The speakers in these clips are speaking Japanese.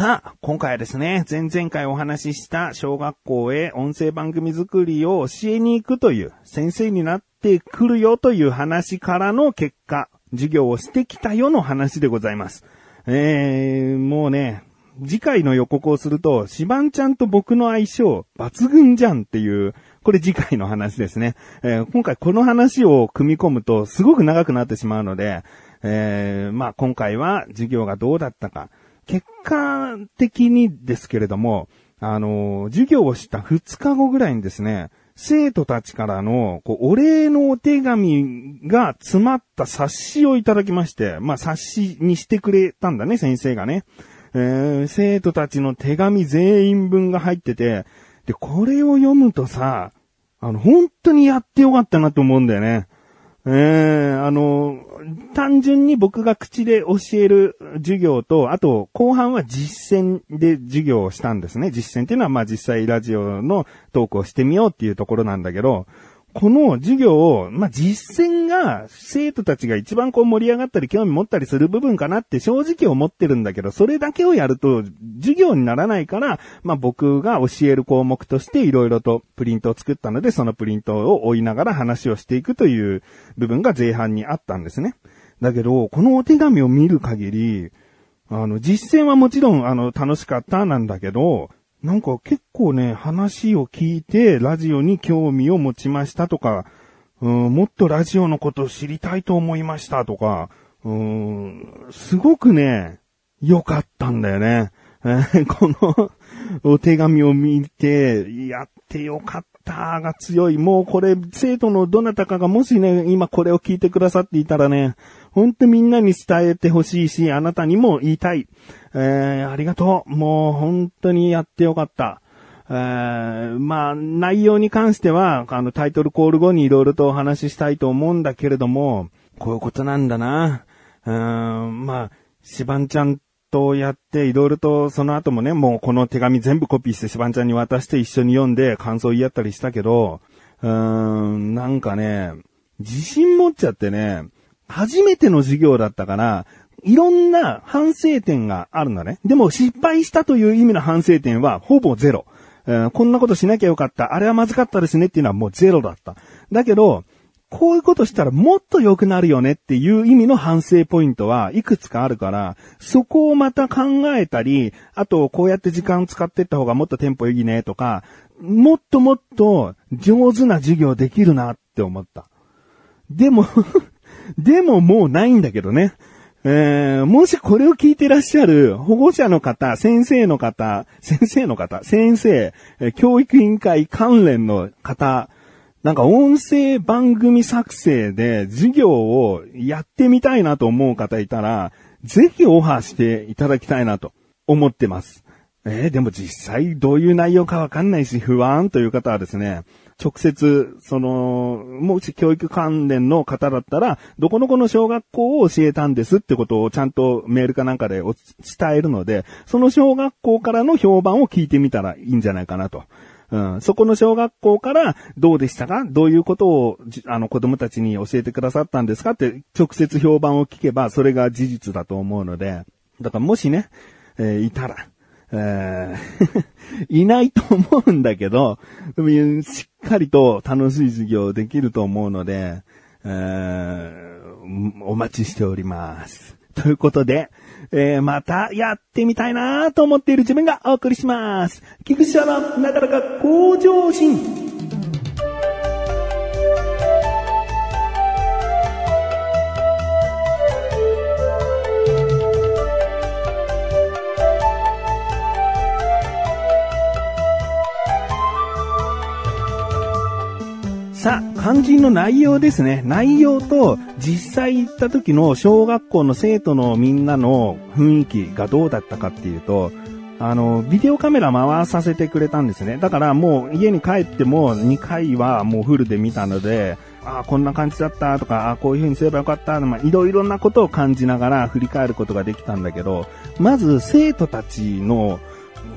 さあ、今回はですね、前々回お話しした小学校へ音声番組作りを教えに行くという、先生になってくるよという話からの結果、授業をしてきたよの話でございます。えー、もうね、次回の予告をすると、シバンちゃんと僕の相性抜群じゃんっていう、これ次回の話ですね。えー、今回この話を組み込むとすごく長くなってしまうので、えー、まあ今回は授業がどうだったか。結果的にですけれども、あの、授業をした2日後ぐらいにですね、生徒たちからの、こう、お礼のお手紙が詰まった冊子をいただきまして、まあ、冊子にしてくれたんだね、先生がね。えー、生徒たちの手紙全員分が入ってて、で、これを読むとさ、あの、本当にやってよかったなと思うんだよね。ええー、あの、単純に僕が口で教える授業と、あと、後半は実践で授業をしたんですね。実践っていうのは、まあ実際ラジオのトークをしてみようっていうところなんだけど、この授業を、まあ、実践が生徒たちが一番こう盛り上がったり興味持ったりする部分かなって正直思ってるんだけど、それだけをやると授業にならないから、まあ、僕が教える項目としていろいろとプリントを作ったので、そのプリントを追いながら話をしていくという部分が前半にあったんですね。だけど、このお手紙を見る限り、あの、実践はもちろん、あの、楽しかったなんだけど、なんか結構ね、話を聞いて、ラジオに興味を持ちましたとか、うん、もっとラジオのことを知りたいと思いましたとか、うん、すごくね、良かったんだよね。このお手紙を見て、やってよかったが強い。もうこれ、生徒のどなたかがもしね、今これを聞いてくださっていたらね、ほんとみんなに伝えてほしいし、あなたにも言いたい。えー、ありがとう。もう本当にやってよかった。えー、まあ、内容に関しては、あの、タイトルコール後に色々とお話ししたいと思うんだけれども、こういうことなんだな。うん、まあ、しばんちゃんとやって、いろいろとその後もね、もうこの手紙全部コピーしてしばんちゃんに渡して一緒に読んで感想言い合ったりしたけど、うーん、なんかね、自信持っちゃってね、初めての授業だったから、いろんな反省点があるんだね。でも失敗したという意味の反省点はほぼゼロ。えー、こんなことしなきゃよかった。あれはまずかったですねっていうのはもうゼロだった。だけど、こういうことしたらもっと良くなるよねっていう意味の反省ポイントはいくつかあるから、そこをまた考えたり、あとこうやって時間使ってった方がもっとテンポいいねとか、もっともっと上手な授業できるなって思った。でも でももうないんだけどね。えー、もしこれを聞いてらっしゃる保護者の方、先生の方、先生の方、先生、教育委員会関連の方、なんか音声番組作成で授業をやってみたいなと思う方いたら、ぜひオファーしていただきたいなと思ってます。えー、でも実際どういう内容かわかんないし不安という方はですね、直接、その、もし教育関連の方だったら、どこのこの小学校を教えたんですってことをちゃんとメールかなんかで伝えるので、その小学校からの評判を聞いてみたらいいんじゃないかなと。うん、そこの小学校からどうでしたか？どういうことを、あの、子供たちに教えてくださったんですか？って直接評判を聞けば、それが事実だと思うので、だからもしね、えー、いたら、えー いないと思うんだけど、しっかりと楽しい授業できると思うので、えー、お待ちしております。ということで、えー、またやってみたいなと思っている自分がお送りします。菊池のなかなか向上心。さあ、肝心の内容ですね。内容と実際行った時の小学校の生徒のみんなの雰囲気がどうだったかっていうと、あの、ビデオカメラ回させてくれたんですね。だからもう家に帰っても2回はもうフルで見たので、ああ、こんな感じだったとか、ああ、こういう風にすればよかったまあ、いろいろなことを感じながら振り返ることができたんだけど、まず生徒たちの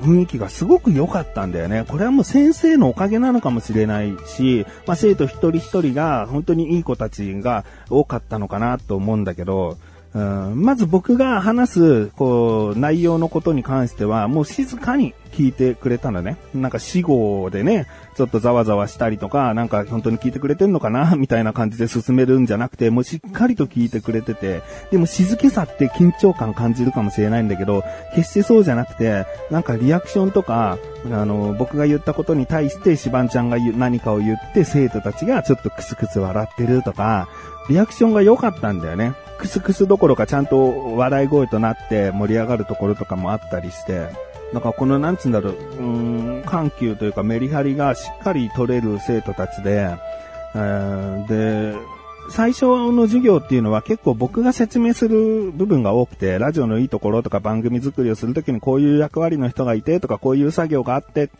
雰囲気がすごく良かったんだよね。これはもう先生のおかげなのかもしれないし、まあ、生徒一人一人が本当にいい子たちが多かったのかなと思うんだけど、うんまず僕が話す、こう、内容のことに関しては、もう静かに聞いてくれたのね。なんか死後でね、ちょっとざわざわしたりとか、なんか本当に聞いてくれてんのかなみたいな感じで進めるんじゃなくて、もうしっかりと聞いてくれてて、でも静けさって緊張感感じるかもしれないんだけど、決してそうじゃなくて、なんかリアクションとか、あの、僕が言ったことに対してシバンちゃんが何かを言って生徒たちがちょっとクスクス笑ってるとか、リアクションが良かったんだよね。クスクスどころかちゃんと笑い声となって盛り上がるところとかもあったりして、だかこのなんつうんだろう、うん、緩急というかメリハリがしっかり取れる生徒たちで、えー、で、最初の授業っていうのは結構僕が説明する部分が多くて、ラジオのいいところとか番組作りをするときにこういう役割の人がいてとかこういう作業があって、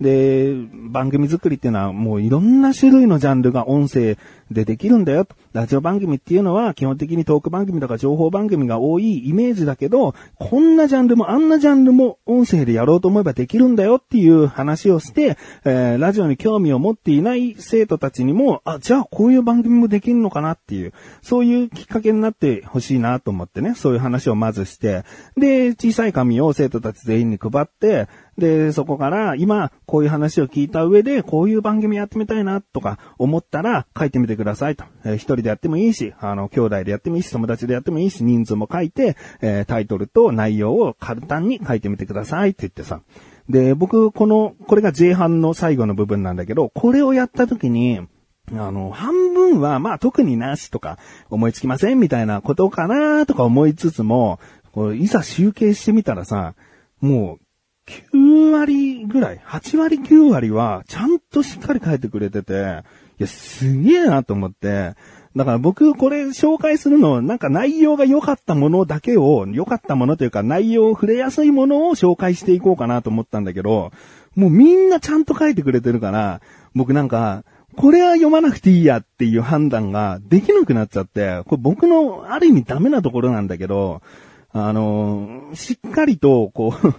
で、番組作りっていうのはもういろんな種類のジャンルが音声でできるんだよと。ラジオ番組っていうのは基本的にトーク番組とか情報番組が多いイメージだけど、こんなジャンルもあんなジャンルも音声でやろうと思えばできるんだよっていう話をして、えー、ラジオに興味を持っていない生徒たちにも、あ、じゃあこういう番組もできるのかなっていう、そういうきっかけになってほしいなと思ってね、そういう話をまずして、で、小さい紙を生徒たち全員に配って、で、そこから今こういう話を聞いた上でこういう番組やってみたいなとか思ったら書いてみてくださいと。えー、一人でやってもいいし、あの、兄弟でやってもいいし、友達でやってもいいし、人数も書いて、えー、タイトルと内容を簡単に書いてみてくださいって言ってさ。で、僕、この、これが前半の最後の部分なんだけど、これをやった時に、あの、半分は、まあ特になしとか、思いつきませんみたいなことかなとか思いつつも、こういざ集計してみたらさ、もう、9割ぐらい、8割9割は、ちゃんとしっかり書いてくれてて、いや、すげえなと思って、だから僕これ紹介するの、なんか内容が良かったものだけを、良かったものというか内容を触れやすいものを紹介していこうかなと思ったんだけど、もうみんなちゃんと書いてくれてるから、僕なんか、これは読まなくていいやっていう判断ができなくなっちゃって、これ僕のある意味ダメなところなんだけど、あのしっかりと、こう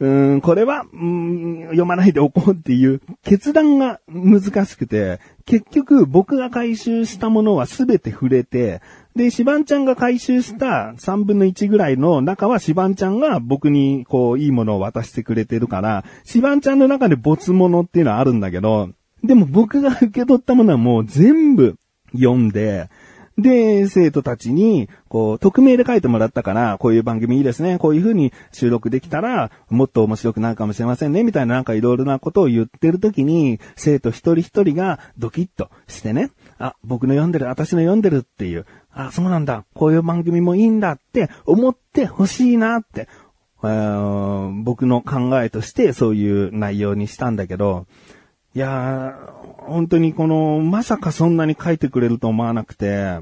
うん、これは、うん、読まないでおこうっていう決断が難しくて、結局僕が回収したものは全て触れて、で、シバンちゃんが回収した3分の1ぐらいの中はシバンちゃんが僕にこういいものを渡してくれてるから、シバンちゃんの中で没物っていうのはあるんだけど、でも僕が受け取ったものはもう全部読んで、で、生徒たちに、こう、匿名で書いてもらったから、こういう番組いいですね。こういう風に収録できたら、もっと面白くなるかもしれませんね。みたいななんかいろいろなことを言ってる時に、生徒一人一人がドキッとしてね、あ、僕の読んでる、私の読んでるっていう、あ、そうなんだ。こういう番組もいいんだって思ってほしいなって、えー、僕の考えとしてそういう内容にしたんだけど、いやー、本当にこの、まさかそんなに書いてくれると思わなくて、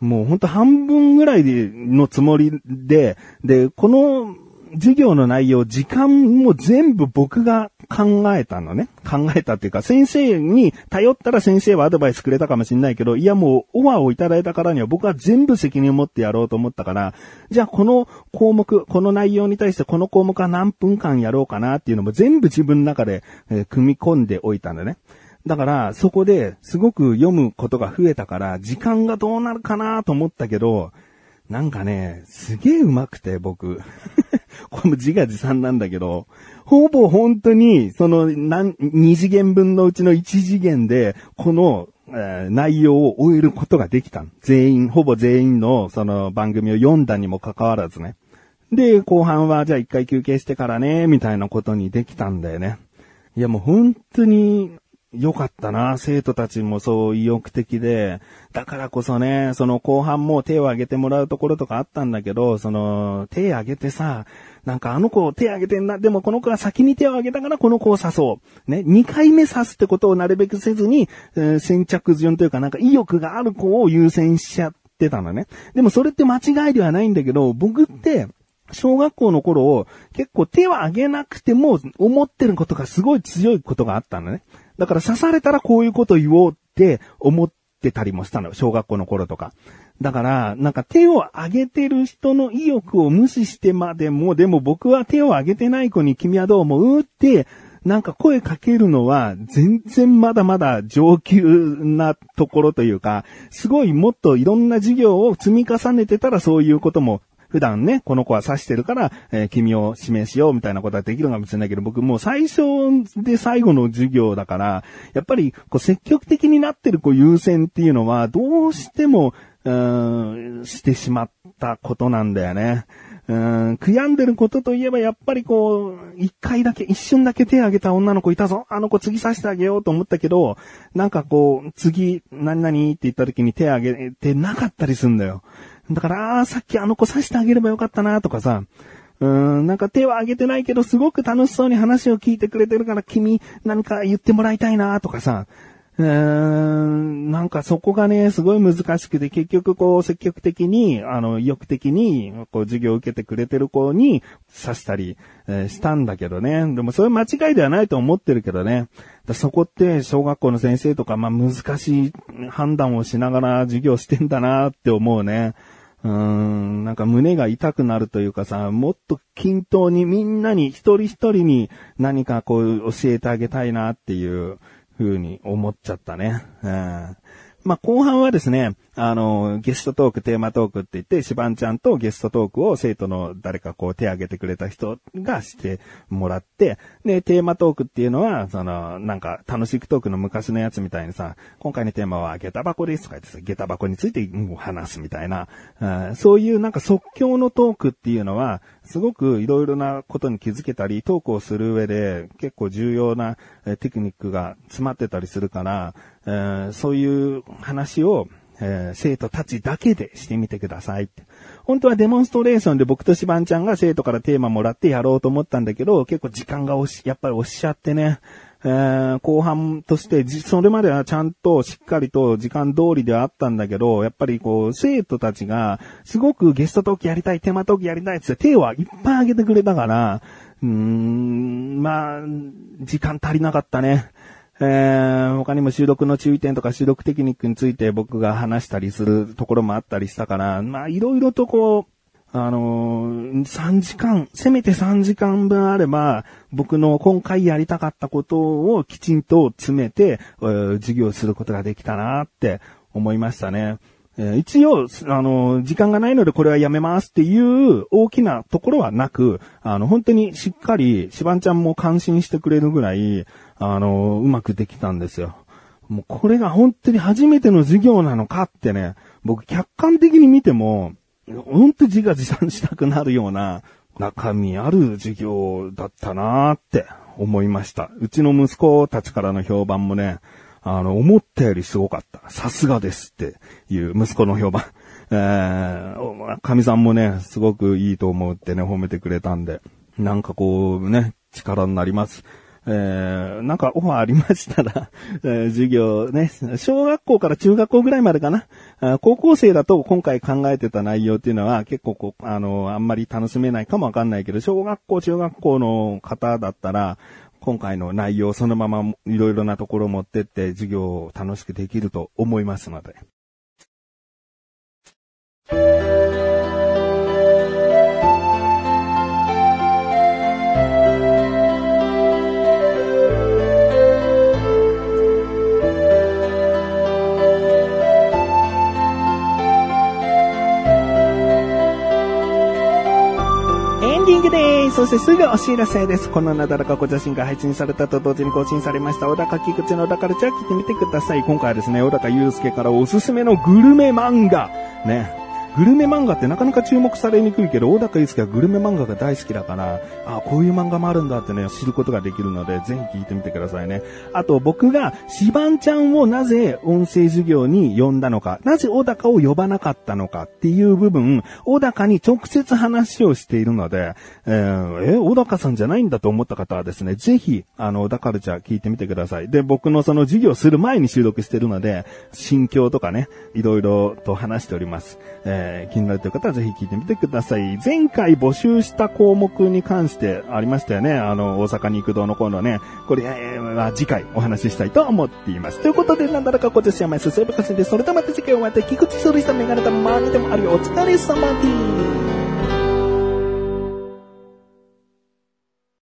もう本当半分ぐらいのつもりで、で、この授業の内容、時間も全部僕が考えたのね。考えたっていうか、先生に頼ったら先生はアドバイスくれたかもしれないけど、いやもう、オファーをいただいたからには僕は全部責任を持ってやろうと思ったから、じゃあこの項目、この内容に対してこの項目は何分間やろうかなっていうのも全部自分の中で、え、組み込んでおいたのね。だから、そこですごく読むことが増えたから、時間がどうなるかなと思ったけど、なんかね、すげえ上手くて、僕。これも自画自賛なんだけど、ほぼ本当に、その、2次元分のうちの1次元で、この、えー、内容を終えることができた全員、ほぼ全員の、その番組を読んだにもかかわらずね。で、後半は、じゃあ一回休憩してからね、みたいなことにできたんだよね。いやもう本当に、良かったな。生徒たちもそう意欲的で、だからこそね、その後半も手を挙げてもらうところとかあったんだけど、その、手挙げてさ、なんかあの子を手挙げてんな、でもこの子は先に手を挙げたからこの子を刺そう。ね、2回目刺すってことをなるべくせずに、えー、先着順というかなんか意欲がある子を優先しちゃってたのね。でもそれって間違いではないんだけど、僕って、小学校の頃、結構手を挙げなくても思ってることがすごい強いことがあったのね。だから刺されたらこういうこと言おうって思ってたりもしたの。小学校の頃とか。だから、なんか手を挙げてる人の意欲を無視してまでも、でも僕は手を挙げてない子に君はどう思うってなんか声かけるのは全然まだまだ上級なところというか、すごいもっといろんな授業を積み重ねてたらそういうことも普段ね、この子は指してるから、えー、君を指名しようみたいなことはできるかもしれないけど、僕もう最初で最後の授業だから、やっぱりこう積極的になってるこう優先っていうのは、どうしても、うん、してしまったことなんだよね。うん、悔やんでることといえば、やっぱりこう、一回だけ、一瞬だけ手を挙げた女の子いたぞ。あの子次刺してあげようと思ったけど、なんかこう、次、何々って言った時に手を挙げてなかったりすんだよ。だから、ああ、さっきあの子刺してあげればよかったなとかさ、うーん、なんか手は挙げてないけど、すごく楽しそうに話を聞いてくれてるから、君、何か言ってもらいたいなとかさ、うーん、なんかそこがね、すごい難しくて、結局こう、積極的に、あの、意欲的に、こう、授業を受けてくれてる子に刺したり、えー、したんだけどね。でもそれ間違いではないと思ってるけどね。そこって小学校の先生とか、まあ、難しい判断をしながら授業してんだなって思うね。うん、なんか胸が痛くなるというかさ、もっと均等にみんなに一人一人に何かこう教えてあげたいなっていう風に思っちゃったね。うん。まあ、後半はですね、あの、ゲストトーク、テーマトークって言って、シバンちゃんとゲストトークを生徒の誰かこう手挙げてくれた人がしてもらって、で、テーマトークっていうのは、その、なんか、楽しくトークの昔のやつみたいにさ、今回のテーマは下駄箱ですとか言ってさ、下駄箱について話すみたいな、そういうなんか即興のトークっていうのは、すごくいろいろなことに気づけたり、トークをする上で結構重要なテクニックが詰まってたりするから、えそういう話をえー、生徒たちだけでしてみてくださいって本当はデモンストレーションで僕としばんちゃんが生徒からテーマもらってやろうと思ったんだけど、結構時間が押し、やっぱり押しちゃってね、えー、後半として、それまではちゃんとしっかりと時間通りではあったんだけど、やっぱりこう、生徒たちが、すごくゲストトークやりたい、テーマトークやりたいって手はいっぱい挙げてくれたから、うーん、まあ、時間足りなかったね。えー、他にも収録の注意点とか収録テクニックについて僕が話したりするところもあったりしたから、まあいろいろとこう、あのー、3時間、せめて3時間分あれば、僕の今回やりたかったことをきちんと詰めて、えー、授業することができたなって思いましたね。えー、一応、あの、時間がないのでこれはやめますっていう大きなところはなく、あの、本当にしっかり、しばんちゃんも感心してくれるぐらい、あの、うまくできたんですよ。もうこれが本当に初めての授業なのかってね、僕客観的に見ても、本当自画自賛したくなるような中身ある授業だったなーって思いました。うちの息子たちからの評判もね、あの、思ったよりすごかった。さすがですっていう息子の評判。えー、神さんもね、すごくいいと思うってね、褒めてくれたんで、なんかこうね、力になります。えー、なんかオファーありましたら、えー、授業ね、小学校から中学校ぐらいまでかな。高校生だと今回考えてた内容っていうのは結構こう、あの、あんまり楽しめないかもわかんないけど、小学校、中学校の方だったら、今回の内容そのままいろいろなところを持ってって授業を楽しくできると思いますので。そしてすぐお知らせです。このなだらかご写真が配信されたと同時に更新されました、小高菊池の小高ルチャー聞いてみてください。今回はですね、小高祐介からおすすめのグルメ漫画。ね。グルメ漫画ってなかなか注目されにくいけど、小高祐介はグルメ漫画が大好きだから、あこういう漫画もあるんだってね、知ることができるので、ぜひ聞いてみてくださいね。あと、僕が、シバンちゃんをなぜ音声授業に呼んだのか、なぜ小高を呼ばなかったのかっていう部分、小高に直接話をしているので、えー、え、小高さんじゃないんだと思った方はですね、ぜひ、あの、小高ルチャー聞いてみてください。で、僕のその授業する前に収録してるので、心境とかね、いろいろと話しております。えーえー、気になるという方はぜひ聞いてみてください。前回募集した項目に関してありましたよね。あの、大阪肉堂のコーナーね。これ、えー、は次回お話ししたいと思っています。ということで、なんだらかこですやまいすせぶかせで、それとまた次回お会いで、菊池処理したメガネたまにでもあるよ。お疲れ様です。